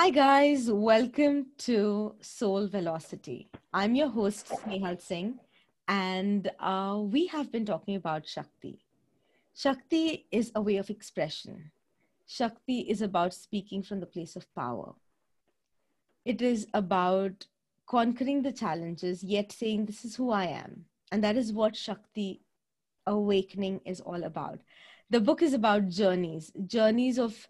Hi, guys. Welcome to Soul Velocity. I'm your host, Snehal Singh, and uh, we have been talking about Shakti. Shakti is a way of expression, Shakti is about speaking from the place of power. It is about conquering the challenges, yet saying, This is who I am. And that is what Shakti awakening is all about. The book is about journeys, journeys of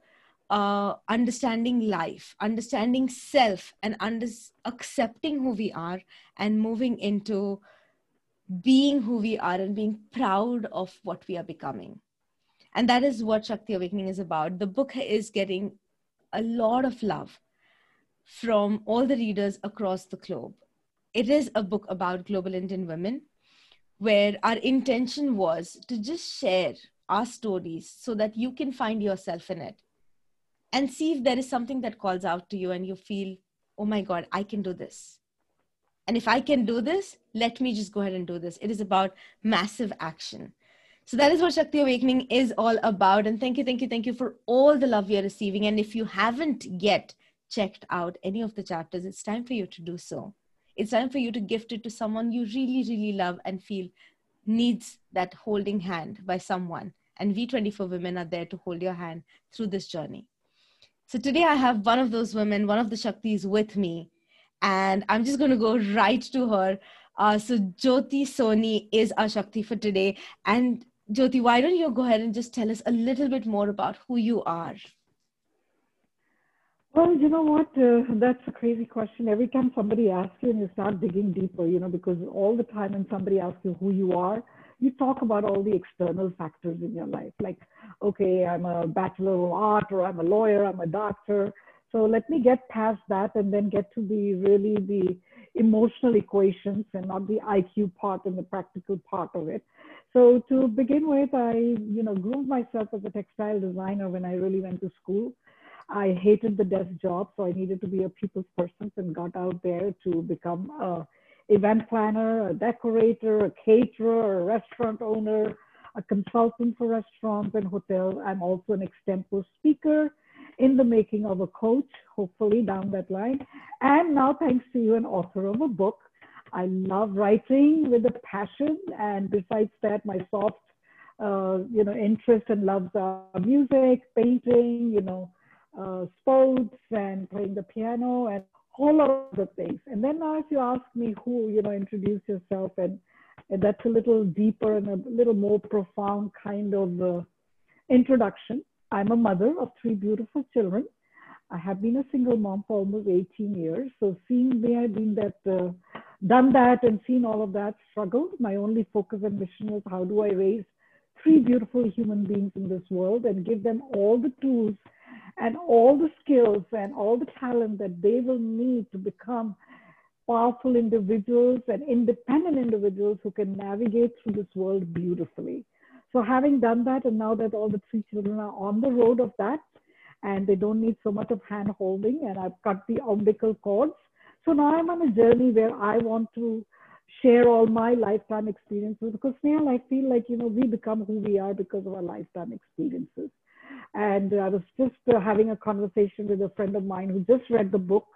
uh, understanding life, understanding self, and under- accepting who we are and moving into being who we are and being proud of what we are becoming. And that is what Shakti Awakening is about. The book is getting a lot of love from all the readers across the globe. It is a book about global Indian women, where our intention was to just share our stories so that you can find yourself in it and see if there is something that calls out to you and you feel, oh my God, I can do this. And if I can do this, let me just go ahead and do this. It is about massive action. So that is what Shakti Awakening is all about. And thank you, thank you, thank you for all the love you're receiving. And if you haven't yet checked out any of the chapters, it's time for you to do so. It's time for you to gift it to someone you really, really love and feel needs that holding hand by someone. And V24 women are there to hold your hand through this journey. So today I have one of those women, one of the Shaktis with me, and I'm just going to go right to her. Uh, so Jyoti Soni is our Shakti for today. And Jyoti, why don't you go ahead and just tell us a little bit more about who you are? Well, you know what? Uh, that's a crazy question. Every time somebody asks you and you start digging deeper, you know, because all the time when somebody asks you who you are, you talk about all the external factors in your life, like, okay, I'm a bachelor of art, or I'm a lawyer, I'm a doctor. So let me get past that and then get to the really the emotional equations and not the IQ part and the practical part of it. So to begin with, I, you know, groomed myself as a textile designer when I really went to school. I hated the desk job, so I needed to be a people's person and got out there to become a event planner, a decorator, a caterer, a restaurant owner, a consultant for restaurants and hotels. I'm also an extempore speaker in the making of a coach, hopefully down that line. And now, thanks to you, an author of a book. I love writing with a passion, and besides that, my soft, uh, you know, interest and loves are music, painting, you know, uh, sports, and playing the piano, and all of the things. And then now, if you ask me who, you know, introduce yourself, and, and that's a little deeper and a little more profound kind of uh, introduction. I'm a mother of three beautiful children. I have been a single mom for almost 18 years. So seeing me, I've been that, uh, done that and seen all of that struggle. My only focus and mission was how do I raise three beautiful human beings in this world and give them all the tools and all the skills and all the talent that they will need to become powerful individuals and independent individuals who can navigate through this world beautifully. So having done that, and now that all the three children are on the road of that, and they don't need so much of hand holding, and I've cut the umbilical cords. So now I'm on a journey where I want to share all my lifetime experiences because now I feel like, you know, we become who we are because of our lifetime experiences. And I was just uh, having a conversation with a friend of mine who just read the book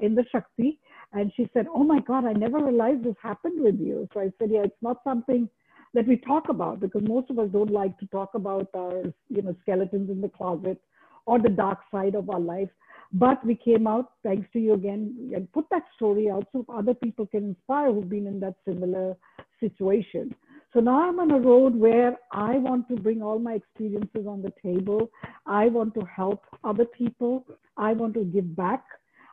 in the Shakti. And she said, Oh my God, I never realized this happened with you. So I said, Yeah, it's not something that we talk about because most of us don't like to talk about our you know skeletons in the closet or the dark side of our life but we came out thanks to you again and put that story out so other people can inspire who've been in that similar situation so now i'm on a road where i want to bring all my experiences on the table i want to help other people i want to give back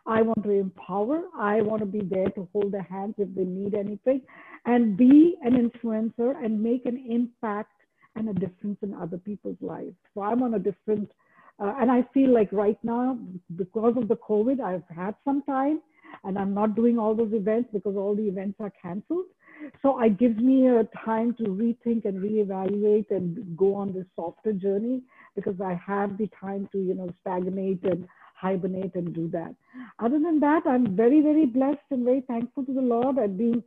I want to empower. I want to be there to hold their hands if they need anything and be an influencer and make an impact and a difference in other people's lives. So I'm on a different, uh, and I feel like right now, because of the COVID, I've had some time and I'm not doing all those events because all the events are canceled. So it gives me a time to rethink and reevaluate and go on this softer journey because I have the time to, you know, stagnate and hibernate and do that. Other than that, I'm very, very blessed and very thankful to the Lord at being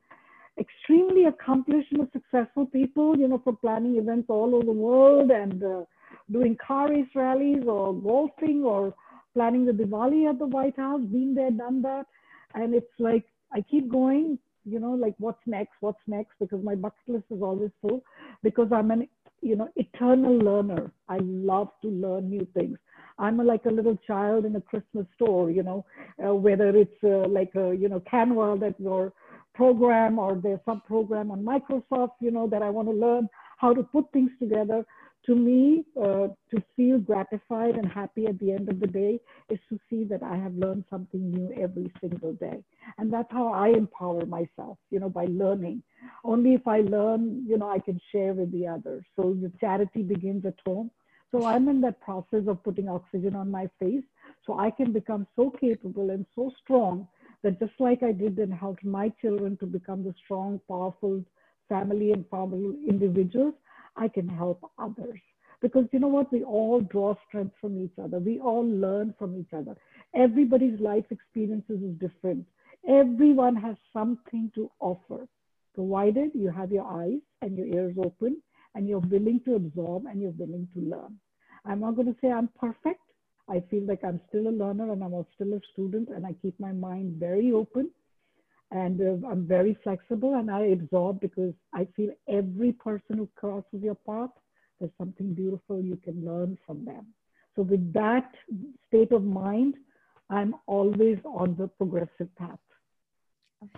extremely accomplished and successful people, you know, for planning events all over the world and uh, doing car race rallies or golfing or planning the Diwali at the White House, been there, done that. And it's like, I keep going, you know, like what's next, what's next, because my bucket list is always full because I'm an, you know, eternal learner. I love to learn new things. I'm a, like a little child in a Christmas store, you know, uh, whether it's uh, like a, you know, Canva that your program or there's some program on Microsoft, you know, that I want to learn how to put things together to me, uh, to feel gratified and happy at the end of the day is to see that I have learned something new every single day. And that's how I empower myself, you know, by learning. Only if I learn, you know, I can share with the others. So the charity begins at home. So I'm in that process of putting oxygen on my face so I can become so capable and so strong that just like I did and helped my children to become the strong, powerful family and powerful individuals, I can help others. Because you know what? We all draw strength from each other. We all learn from each other. Everybody's life experiences is different. Everyone has something to offer, provided you have your eyes and your ears open and you're willing to absorb and you're willing to learn. I'm not going to say I'm perfect. I feel like I'm still a learner and I'm still a student and I keep my mind very open and uh, I'm very flexible and I absorb because I feel every person who crosses your path, there's something beautiful you can learn from them. So with that state of mind, I'm always on the progressive path.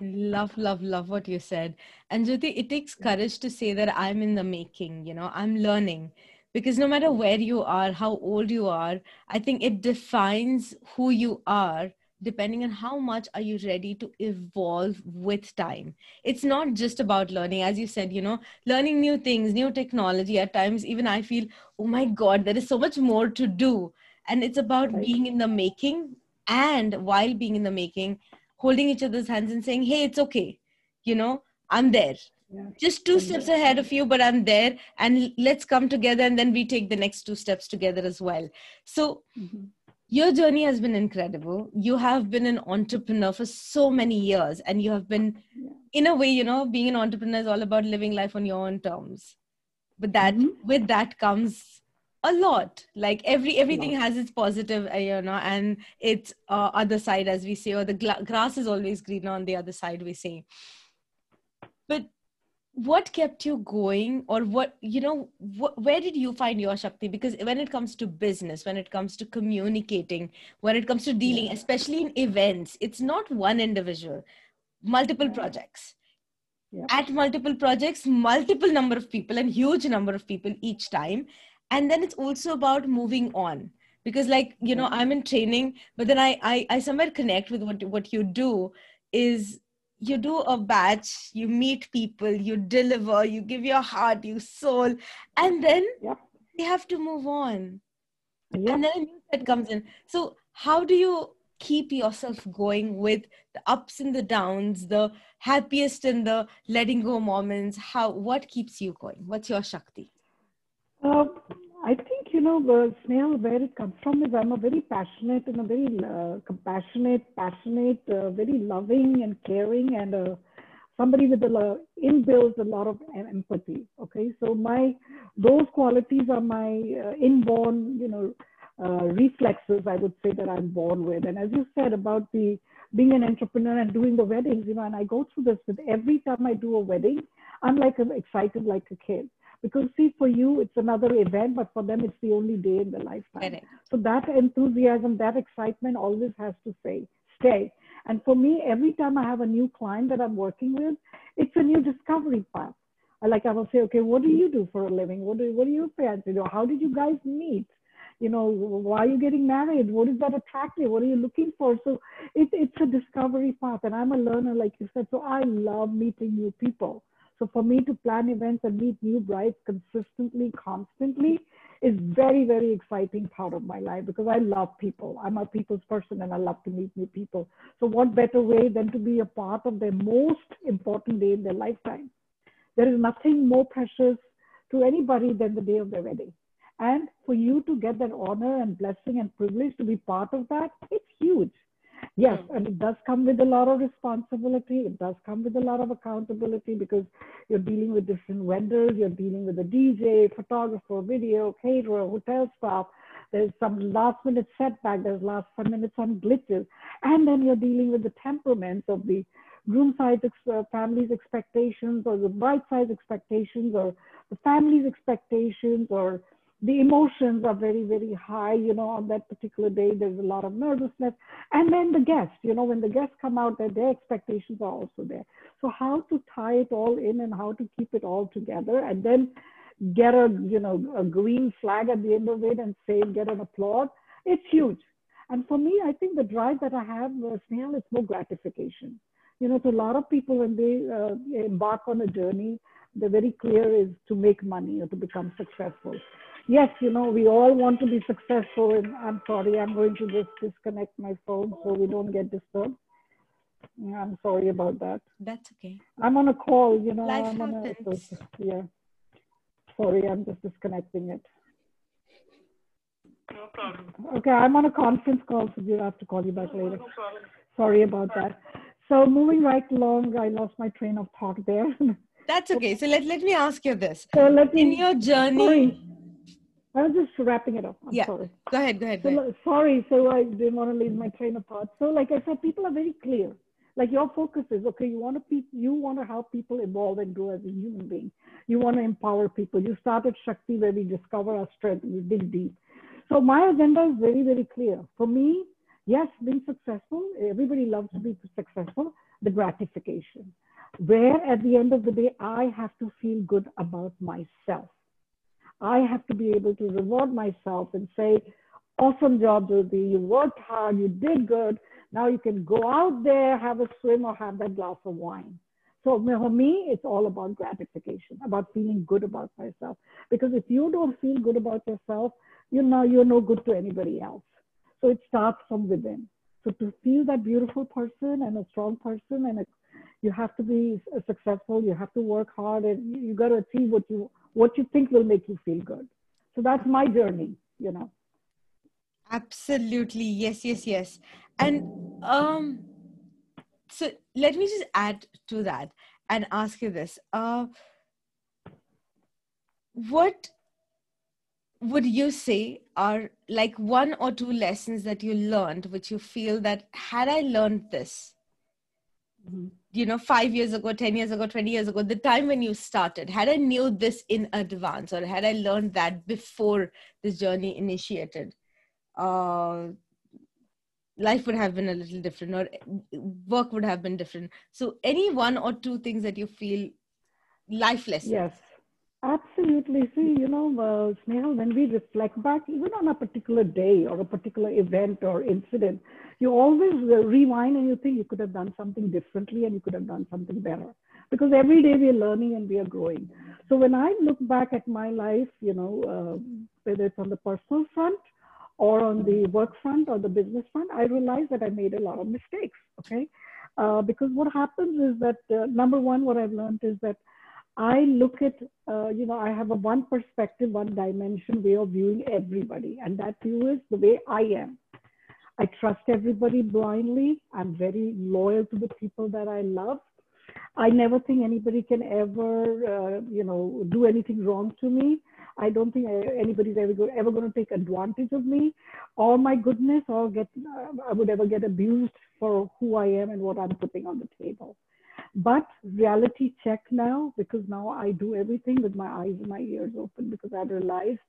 Love, love, love what you said. And Jyoti, it takes courage to say that I'm in the making, you know, I'm learning. Because no matter where you are, how old you are, I think it defines who you are depending on how much are you ready to evolve with time. It's not just about learning. As you said you know learning new things new technology. At times even i feel oh my god there is so much more to do. And it's about right. being in the making and while being in the making holding each other's hands and saying hey it's okay. You know i'm there. Yeah. just two steps ahead of you but i'm there. And let's come together and then we take the next two steps together as well. So mm-hmm your journey has been incredible. You have been an entrepreneur for so many years, and you have been, in a way, you know, being an entrepreneur is all about living life on your own terms. But that, mm-hmm. with that comes a lot. Like every everything has its positive, uh, you know, and its uh, other side, as we say, or the gla- grass is always greener on the other side. We say, but what kept you going or what you know wh- where did you find your shakti because when it comes to business when it comes to communicating when it comes to dealing yeah. especially in events it's not one individual multiple yeah. projects yeah. at multiple projects multiple number of people and huge number of people each time and then it's also about moving on because like you know i'm in training but then i i, I somewhere connect with what what you do is you do a batch, you meet people, you deliver, you give your heart, you soul, and then yep. you have to move on. Yep. And then a new set comes in. So, how do you keep yourself going with the ups and the downs, the happiest and the letting go moments? How what keeps you going? What's your Shakti? Uh, I think, you know, Snehal, where it comes from is I'm a very passionate and a very uh, compassionate, passionate, uh, very loving and caring and uh, somebody with a inbuilt a lot of empathy. Okay. So my, those qualities are my uh, inborn, you know, uh, reflexes, I would say that I'm born with. And as you said about the, being an entrepreneur and doing the weddings, you know, and I go through this with every time I do a wedding, I'm like excited like a kid because see for you it's another event but for them it's the only day in their lifetime. So that enthusiasm that excitement always has to stay stay. And for me every time i have a new client that i'm working with it's a new discovery path. Like i will say okay what do you do for a living? What do what do you fancy you know how did you guys meet? You know why are you getting married? What is that attractive? What are you looking for? So it, it's a discovery path and i'm a learner like you said. So i love meeting new people so for me to plan events and meet new brides consistently, constantly is very, very exciting part of my life because I love people. I'm a people's person and I love to meet new people. So what better way than to be a part of their most important day in their lifetime? There is nothing more precious to anybody than the day of their wedding. And for you to get that honor and blessing and privilege to be part of that, it's huge. Yes, mm. and it does come with a lot of responsibility. It does come with a lot of accountability because you're dealing with different vendors, you're dealing with a DJ, photographer, video, caterer, hotel staff. there's some last minute setback, there's last minute some glitches, and then you're dealing with the temperaments of the groom side uh, family's expectations or the bride side expectations or the family's expectations or the emotions are very very high you know on that particular day. There's a lot of nervousness. And then the guests you know when the guests come out their, their expectations are also there. So how to tie it all in and how to keep it all together and then get a you know a green flag at the end of it and say get an applaud it's huge. And for me i think the drive that i have uh, Snehal, it's more gratification. You know to a lot of people when they uh, embark on a journey they're very clear is to make money or to become successful yes you know we all want to be successful and i'm sorry i'm going to just disconnect my phone so we don't get disturbed Yeah, i'm sorry about that that's okay i'm on a call you know Life i'm happens. on a, yeah Sorry, I'm just disconnecting it. No problem. Okay, I'm on a conference call, so we'll have to call you back later. No problem. Sorry about that. So moving right along, I lost my train of thought there. That's okay. So let, let me ask you this. so let me. In your journey, Sorry. I was just wrapping it up. I'm Yeah. sorry. go ahead, go ahead, go ahead. sorry, so I didn't want to leave my train of thought. So, like I said, people are very clear. Like your focus is okay. You want to pe- you want to help people evolve and grow as a human being. You want to empower people. You started Shakti where we discover our strength and we dig deep. So my agenda is very very clear. For me, yes, being successful. Everybody loves to be successful. The gratification, where at the end of the day, I have to feel good about myself. I have to be able to reward myself and say, awesome job, Jyoti. You worked hard, you did good. Now you can go out there, have a swim, or have that glass of wine. So for me, it's all about gratification, about feeling good about myself. Because if you don't feel good about yourself, you know you're no good to anybody else. So it starts from within. So to feel that beautiful person and a strong person, and a, you have to be successful. You have to work hard, and you, you got to achieve what you what you think will make you feel good. So that's my journey, you know. Absolutely. Yes, yes, yes. And um so let me just add to that and ask you this. Uh what would you say are like one or two lessons that you learned which you feel that had I learned this, you know, five years ago, 10 years ago, 20 years ago, the time when you started, had I knew this in advance or had I learned that before this journey initiated, uh, life would have been a little different or work would have been different. So, any one or two things that you feel life lessons? Yes, absolutely. See, you know, uh, Snehal, when we reflect back, even on a particular day or a particular event or incident, you always rewind and you think you could have done something differently and you could have done something better. Because every day we are learning and we are growing. So when I look back at my life, you know, uh, whether it's on the personal front or on the work front or the business front, I realize that I made a lot of mistakes. Okay. Uh, because what happens is that, uh, number one, what I've learned is that I look at, uh, you know, I have a one perspective, one dimension way of viewing everybody. And that view is the way I am. I trust everybody blindly. I'm very loyal to the people that I love. I never think anybody can ever, uh, you know, do anything wrong to me. I don't think anybody's ever, go, ever going to take advantage of me or my goodness or get, uh, I would ever get abused for who I am and what I'm putting on the table. But reality check now, because now I do everything with my eyes and my ears open because I realized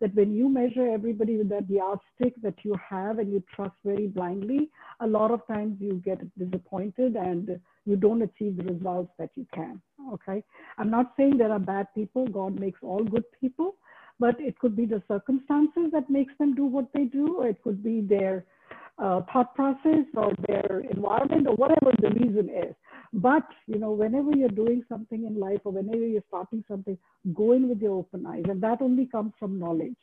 that when you measure everybody with that yardstick that you have and you trust very blindly, a lot of times you get disappointed and you don't achieve the results that you can. Okay. I'm not saying there are bad people. God makes all good people, but it could be the circumstances that makes them do what they do, or it could be their uh, thought process or their environment or whatever the reason is. But you know, whenever you're doing something in life or whenever you're starting something, go in with your open eyes, and that only comes from knowledge.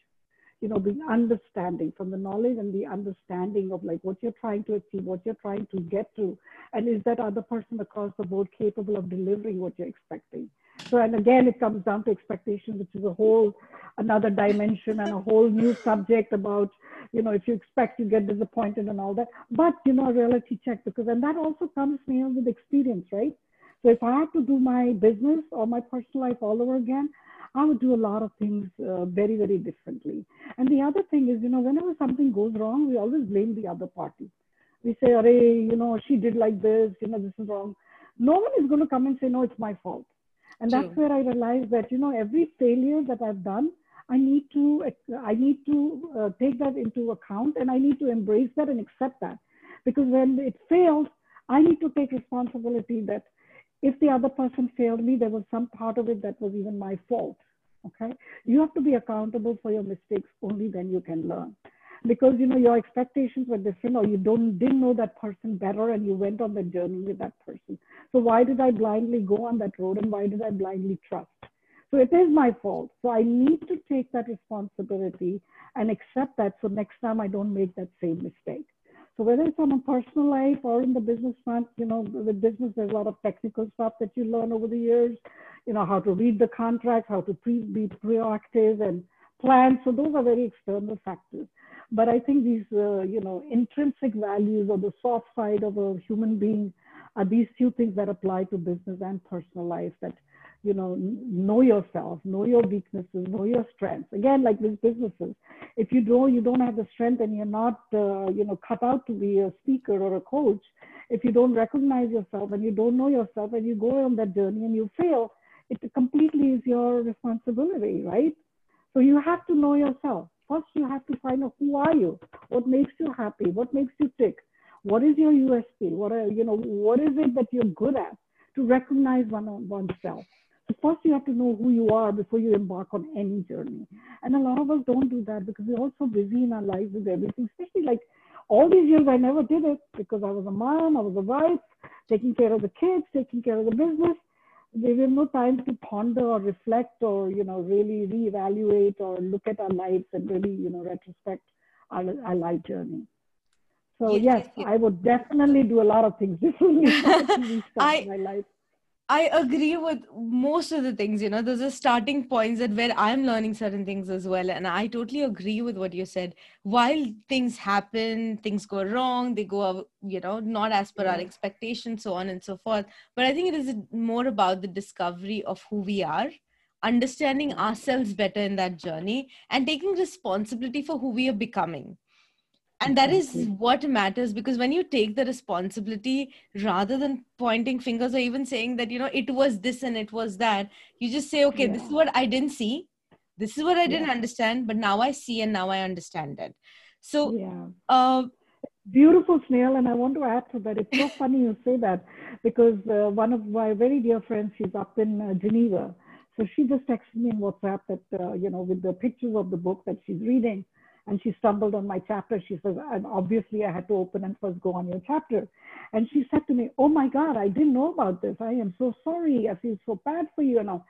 You know, the understanding from the knowledge and the understanding of like what you're trying to achieve, what you're trying to get to, and is that other person across the board capable of delivering what you're expecting. So, and again, it comes down to expectation, which is a whole another dimension and a whole new subject about, you know, if you expect, you get disappointed and all that. But, you know, reality check because, and that also comes you know, with experience, right? So if I have to do my business or my personal life all over again, I would do a lot of things uh, very, very differently. And the other thing is, you know, whenever something goes wrong, we always blame the other party. We say, Array, you know, she did like this, you know, this is wrong. No one is going to come and say, no, it's my fault. And True. that's where I realized that, you know, every failure that I've done, I need to, I need to uh, take that into account and I need to embrace that and accept that. Because when it fails, I need to take responsibility that if the other person failed me, there was some part of it that was even my fault. Okay. You have to be accountable for your mistakes. Only then you can learn. Because you know your expectations were different, or you don't didn't know that person better, and you went on the journey with that person. So why did I blindly go on that road, and why did I blindly trust? So it is my fault. So I need to take that responsibility and accept that. So next time I don't make that same mistake. So whether it's on a personal life or in the business front, you know, with business, there's a lot of technical stuff that you learn over the years, you know, how to read the contract, how to pre- be proactive and plan. So those are very external factors. But I think these, uh, you know, intrinsic values or the soft side of a human being are these few things that apply to business and personal life that you know know yourself know your weaknesses know your strengths. Again like with businesses if you don't, you don't have the strength and you're not uh, you know cut out to be a speaker or a coach if you don't recognize yourself and you don't know yourself and you go on that journey and you fail it completely is your responsibility right? So you have to know yourself first you have to find out who are you? What makes you happy? What makes you tick? What is your usp what are you know what is it that you're good at to recognize one oneself? So first you have to know who you are before you embark on any journey. And a lot of us don't do that because we're all so busy in our lives with everything, especially like all these years I never did it because I was a mom, I was a wife, taking care of the kids, taking care of the business. There was no time to ponder or reflect or, you know, really reevaluate or look at our lives and really, you know, retrospect our, our life journey. So yes, I would definitely do a lot of things differently. I, my life. I agree with most of the things, you know, those are starting points that where I'm learning certain things as well. And I totally agree with what you said. While things happen, things go wrong, they go, you know, not as per our expectations, so on and so forth. But I think it is more about the discovery of who we are, understanding ourselves better in that journey, and taking responsibility for who we are becoming and that is what matters because when you take the responsibility rather than pointing fingers or even saying that you know it was this and it was that you just say okay yeah. this is what i didn't see. This is what i didn't yeah. understand but now i see and now i understand it. So yeah. uh, beautiful snehal and i want to add to that. It's so funny you say that because uh, one of my very dear friends she's up in uh, geneva. So she just texted me in whatsapp that uh, you know with the pictures of the book that she's reading and she stumbled on my chapter. She says, and obviously I had to open and first go on your chapter. And she said to me, Oh my God, I didn't know about this. I am so sorry. I feel so bad for you and all.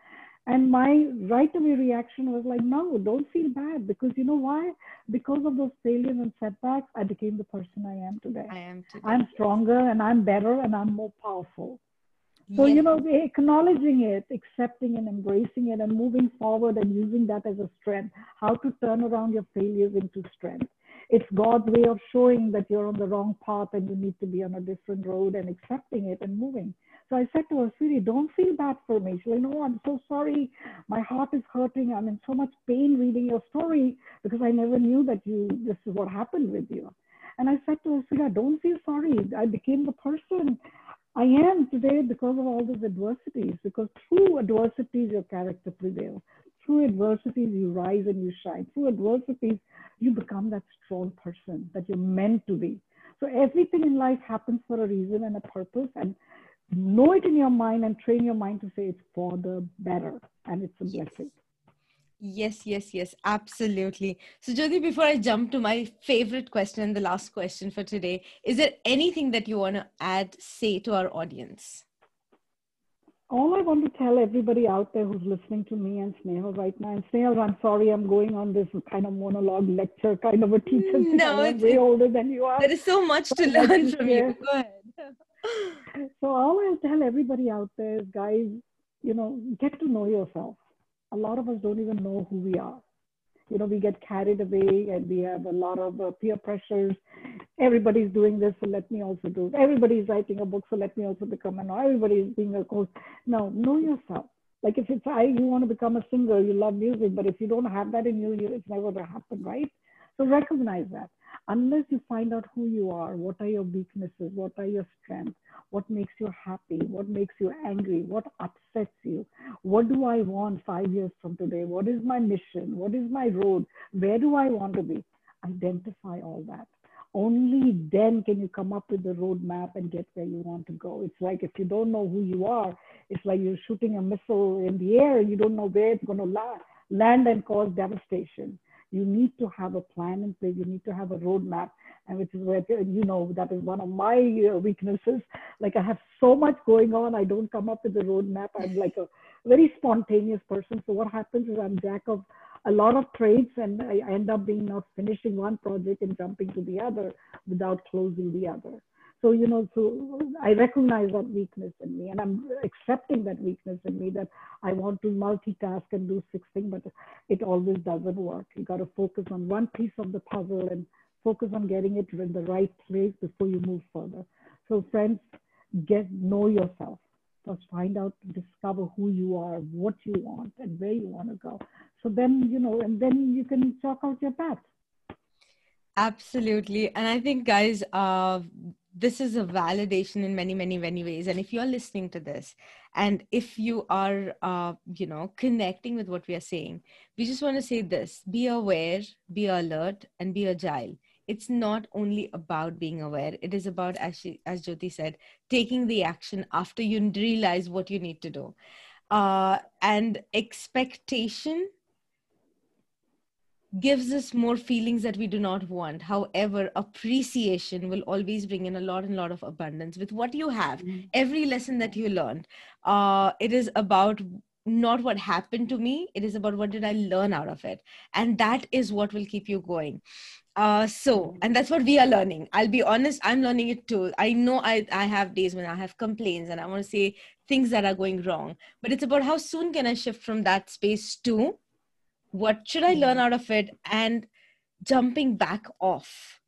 And my right away reaction was like, no, don't feel bad because you know why? Because of those failures and setbacks, I became the person I am today. I am today. I'm stronger and I'm better and I'm more powerful. So, yes. you know, acknowledging it, accepting and embracing it, and moving forward and using that as a strength, how to turn around your failures into strength. It's God's way of showing that you're on the wrong path and you need to be on a different road and accepting it and moving. So I said to her, sweetie, don't feel bad for me. She's like, no, I'm so sorry. My heart is hurting. I'm in so much pain reading your story because I never knew that you, this is what happened with you. And I said to her, don't feel sorry. I became the person I am today because of all those adversities, because through adversities, your character prevails. Through adversities, you rise and you shine. Through adversities, you become that strong person that you're meant to be. So everything in life happens for a reason and a purpose, and know it in your mind and train your mind to say it's for the better and it's a blessing. Yes, yes, yes, absolutely. So, Jyoti, before I jump to my favorite question, and the last question for today, is there anything that you want to add, say to our audience? All I want to tell everybody out there who's listening to me and Snehal right now, and Snehal, oh, I'm sorry I'm going on this kind of monologue lecture, kind of a teacher. No, I'm way older than you are. There is so much to learn from you. Go ahead. so, all I'll tell everybody out there is, guys, you know, get to know yourself a lot of us don't even know who we are. You know, we get carried away and we have a lot of uh, peer pressures. Everybody's doing this, so let me also do it. Everybody's writing a book, so let me also become an. Everybody is being a coach. No, know yourself. Like if it's I, you want to become a singer, you love music, but if you don't have that in you, it's never going to happen, right? So recognize that. Unless you find out who you are, what are your weaknesses, what are your strengths, what makes you happy, what makes you angry, what upsets you, what do I want five years from today, what is my mission, what is my road, where do I want to be? Identify all that only then can you come up with the roadmap and get where you want to go. It's like if you don't know who you are, it's like you're shooting a missile in the air, you don't know where it's going to la- land and cause devastation. You need to have a plan in place. You need to have a roadmap, and which is where you know that is one of my uh, weaknesses. Like I have so much going on, I don't come up with a roadmap. I'm like a very spontaneous person. So what happens is I'm jack of a lot of trades and I end up being not finishing one project and jumping to the other without closing the other. So, you know, so I recognize that weakness in me and I'm accepting that weakness in me that I want to multitask and do six things, but it always doesn't work. You got to focus on one piece of the puzzle and focus on getting it in the right place before you move further. So, friends, get know yourself. First, find out, discover who you are, what you want, and where you want to go. So then, you know, and then you can chalk out your path. Absolutely. And I think, guys, uh, this is a validation in many, many, many ways. And if you're listening to this, and if you are, uh, you know, connecting with what we are saying, we just want to say this be aware, be alert, and be agile. It's not only about being aware, it is about, as, she, as Jyoti said, taking the action after you realize what you need to do. Uh, and expectation gives us more feelings that we do not want. However, appreciation will always bring in a lot and lot of abundance with what you have. Mm-hmm. Every lesson that you learned, uh, it is about not what happened to me. It is about what did I learn out of it, and that is what will keep you going. Uh, so, and that's what we are learning. I'll be honest, I'm learning it too. I know I, I have days when I have complaints and I want to say things that are going wrong, but it's about how soon can I shift from that space to what should i learn out of it? And jumping back off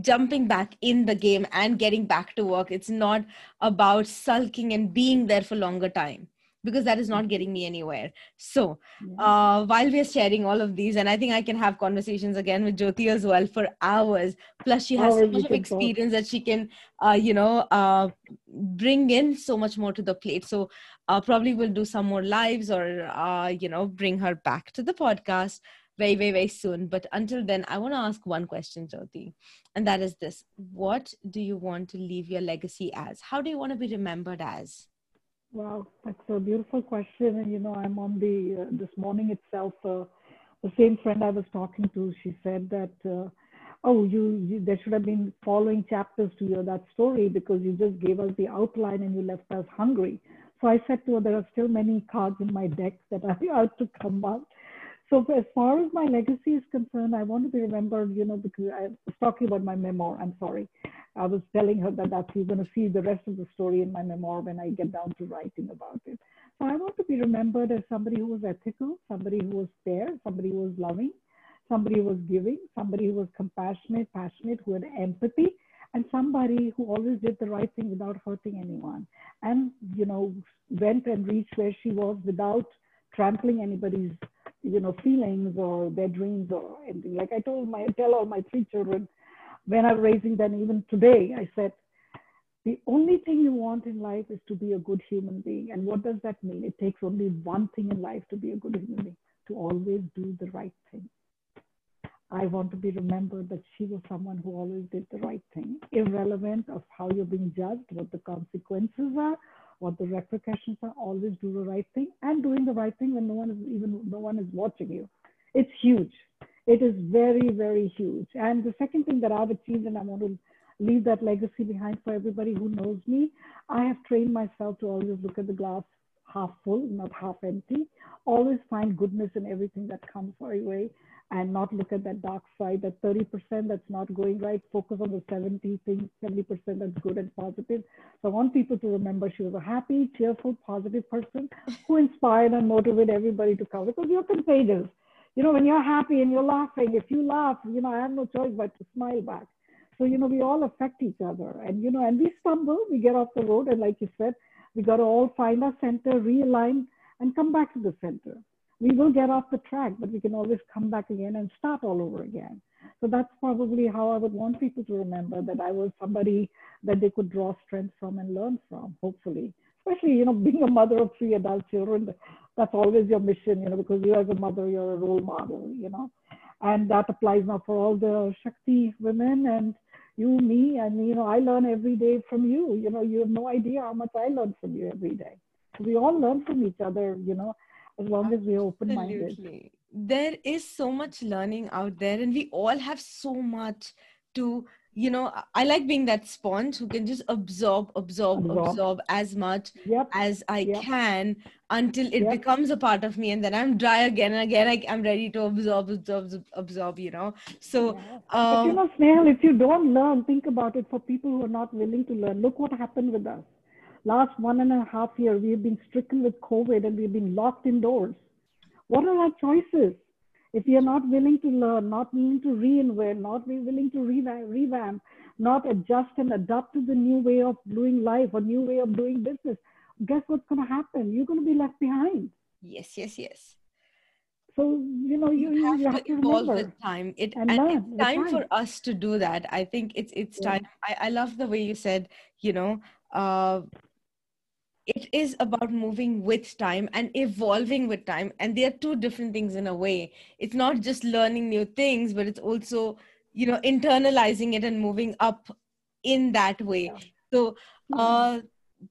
jumping back in the game and getting back to work. It's not about sulking and being there for longer time because that is not getting me anywhere. So uh, while we're sharing all of these and i think i can have conversations again with jyoti as well for hours plus she has oh, so much of experience that she can uh, you know uh, bring in so much more to the plate. So uh, probably we'll do some more lives or uh, you know bring her back to the podcast very very very soon. But until then i want to ask one question jyoti. And that is this. What do you want to leave your legacy as? How do you want to be remembered as? Wow that's a beautiful question. And you know i'm on the uh, this morning itself uh, the same friend i was talking to she said that uh, oh you, you, there should have been following chapters to your that story because you just gave us the outline and you left us hungry so I said to her, there are still many cards in my deck that I have to come out. So as far as my legacy is concerned, I want to be remembered, you know, because I was talking about my memoir. I'm sorry. I was telling her that that's you're going to see the rest of the story in my memoir when I get down to writing about it. So I want to be remembered as somebody who was ethical, somebody who was fair, somebody who was loving, somebody who was giving, somebody who was compassionate, passionate, who had empathy, and somebody who always did the right thing without hurting anyone and you know went and reached where she was without trampling anybody's you know feelings or their dreams or anything. Like i told my tell all my three children when i'm raising them even today i said the only thing you want in life is to be a good human being. And what does that mean? It takes only one thing in life to be a good human being to always do the right thing I want to be remembered that she was someone who always did the right thing, irrelevant of how you're being judged, what the consequences are, what the repercussions are. Always do the right thing, and doing the right thing when no one is even no one is watching you. It's huge. It is very very huge. And the second thing that I've achieved, and I want to leave that legacy behind for everybody who knows me, I have trained myself to always look at the glass half full, not half empty. Always find goodness in everything that comes our way and not look at that dark side, that 30% that's not going right, focus on the 70 things, 70% that's good and positive. So I want people to remember she was a happy, cheerful, positive person who inspired and motivated everybody to come because you're contagious. You know, when you're happy and you're laughing, if you laugh, you know, I have no choice but to smile back. So, you know, we all affect each other. And, you know, and we stumble, we get off the road. And like you said, we got to all find our center, realign, and come back to the center. We will get off the track, but we can always come back again and start all over again. So that's probably how I would want people to remember that I was somebody that they could draw strength from and learn from, hopefully. Especially, you know, being a mother of three adult children, that's always your mission, you know, because you as a mother, you're a role model, you know. And that applies now for all the Shakti women and you, me, and you know, I learn every day from you. You know, you have no idea how much I learn from you every day. We all learn from each other, you know, as long as we're open minded. There is so much learning out there, and we all have so much to you know i like being that sponge who can just absorb absorb absorb, absorb as much yep. as i yep. can until it Yep. becomes a part of me and then i'm dry again and again I, i'm ready to absorb absorb absorb you know so Yeah. But you um know, snehal if you don't learn, think about it for people who are not willing to learn. Look what happened with us. Last one and a half year, we've been stricken with COVID and we've been locked indoors. What are our choices? If we are not willing to learn, not willing to reinvent, not be willing to revamp, not adjust and adapt to the new way of doing life or new way of doing business, guess what's going to happen? You're going to be left behind. yes yes yes So, you know, you, you have, you have to to evolve remember. with time it and and it's with time for us to do that i think it's it's Yeah. time I, I love the way you said you know uh it is about moving with time and evolving with time and they are two different things in a way it's not just learning new things but it's also you know internalizing it and moving up in that way Yeah. so Mhm. uh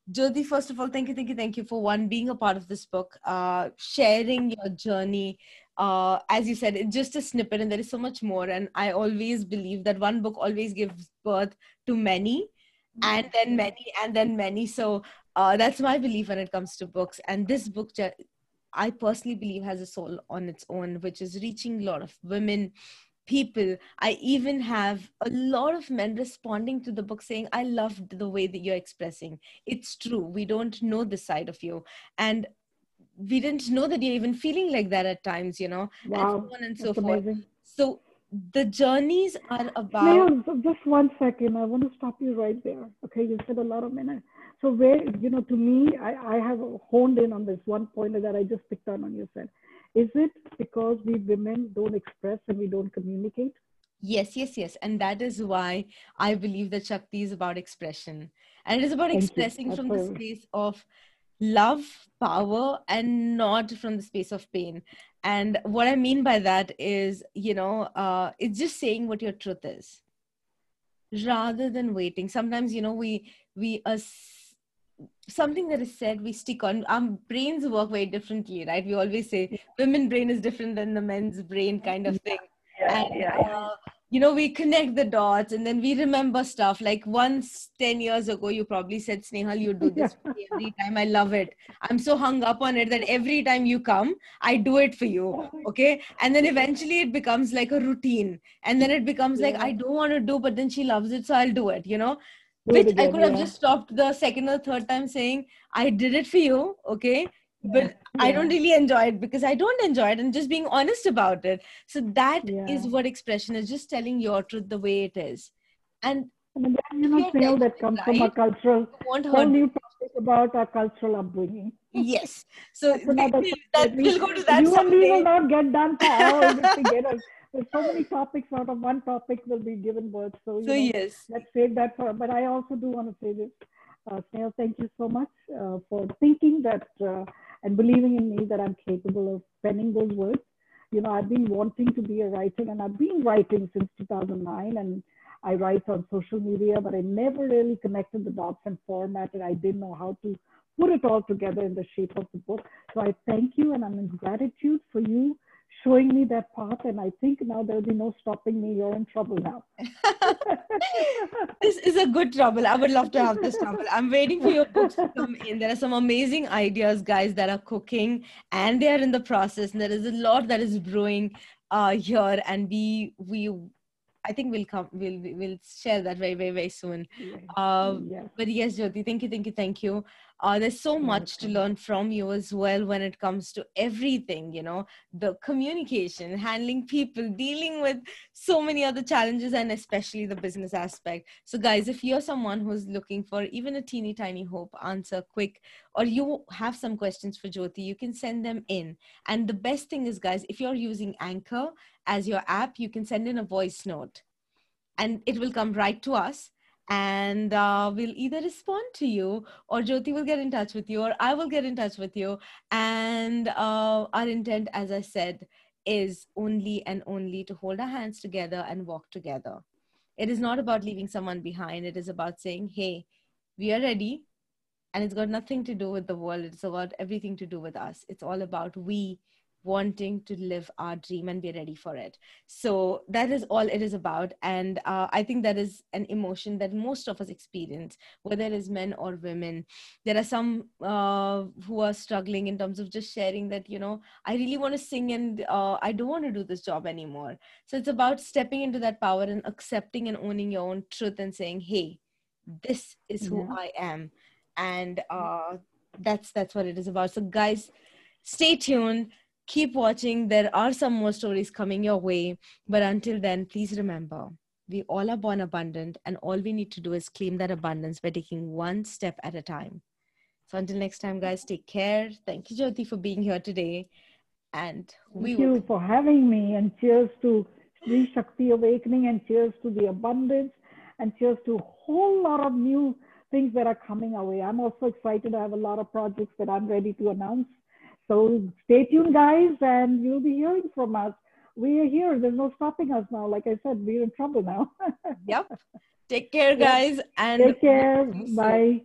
Jyoti, first of all, thank you, thank you, thank you for one being a part of this book, uh, sharing your journey. Uh, as you said, it's just a snippet, and there is so much more. And I always believe that one book always gives birth to many, and then many, and then many. So uh, that's my belief when it comes to books. And this book, I personally believe, has a soul on its own, which is reaching a lot of women, people. I even have a lot of men responding to the book saying, I loved the way that you're expressing. It's true. We don't know this side of you. And we didn't know that you're even feeling like that at times, you know, and so on and so That's forth. amazing. So the journeys are about. So just one second. I want to stop you right there. Okay, you said a lot of minutes. So where, you know, to me, I, I have honed in on this one point that I just picked on on you said. Is it because we women don't express and we don't communicate? Yes, yes, yes. And that is why I believe that Shakti is about expression. And it is about Thank expressing from the space of love, power, and not from the space of pain. And what I mean by that is, you know, uh, it's just saying what your truth is rather than waiting. Sometimes, you know, we, we, uh, something that is said we stick on. Our brains work very differently right? We always say women brain is different than the men's brain kind of thing. And uh, you know we connect the dots and then we remember stuff. Like once 10 years ago you probably said snehal you do this for me every time. I love it. I'm so hung up on it that every time you come i do it for you. Okay? And then eventually it becomes like a routine. And then it becomes like i don't want to do but then she loves it so i'll do it you know Which I again, could have yeah. just stopped the second or third time saying, I did it for you, okay? But I don't really enjoy it because I don't enjoy it and just being honest about it. So that is Yeah. what expression is just telling your truth the way it is. And And then, you know, Snehal, that is comes from a cultural, whole new topic about our cultural upbringing. Yes. So that, we'll go to that you and me will not get done for hours if we get us. There's so many topics out of one topic will be given birth. So, So know, yes. let's save that for. But I also do want to say this, uh, Snehal. Thank you so much uh, for thinking that uh, and believing in me that I'm capable of penning those words. You know, I've been wanting to be a writer, and I've been writing since 2009, and I write on social media, but I never really connected the dots and formatted. I didn't know how to put it all together in the shape of the book. So I thank you, and I'm in gratitude for you showing me that path. And I think now there'll be no stopping me. You're in trouble now. this is a good trouble. I would love to have this trouble. I'm waiting for your books to come in. There are some amazing ideas, guys, that are cooking and they are in the process. And there is a lot that is brewing uh, here. And we, we, I think we'll come, we'll, we'll share that very, very, very soon. Uh, but yes, Jyoti, thank you, thank you, thank you. Uh, there's so much to learn from you as well when it comes to everything you know the communication handling people dealing with so many other challenges and especially the business aspect. So guys if you're someone who's looking for even a teeny tiny hope answer quick or you have some questions for jyoti you can send them in. And the best thing is guys if you're using anchor as your app you can send in a voice note. And it will come right to us and uh, we'll either respond to you or Jyoti will get in touch with you or I will get in touch with you. And uh, our intent, as I said, is only and only to hold our hands together and walk together. It is not about leaving someone behind. It is about saying, hey, we are ready. And it's got nothing to do with the world. It's about everything to do with us. It's all about we wanting to live our dream and be ready for it. So that is all it is about. And uh, i think that is an emotion that most of us experience whether it is men or women. There are some uh, who are struggling in terms of just sharing that you know i really want to sing and uh, i don't want to do this job anymore. So it's about stepping into that power and accepting and owning your own truth and saying hey this is who yeah. i am. And uh, that's that's what it is about. So guys stay tuned keep watching. There are some more stories coming your way. But until then, please remember we all are born abundant, and all we need to do is claim that abundance by taking one step at a time. So until next time, guys, take care. Thank you, Jyoti, for being here today. And we Thank will... you for having me. And cheers to Sri Shakti Awakening, and cheers to the abundance, and cheers to a whole lot of new things that are coming our way. I'm also excited. I have a lot of projects that I'm ready to announce so stay tuned, guys, and you'll be hearing from us. We are here. There's no stopping us now. Like I said, we're in trouble now. yep. Take care, guys. And take care. Bye.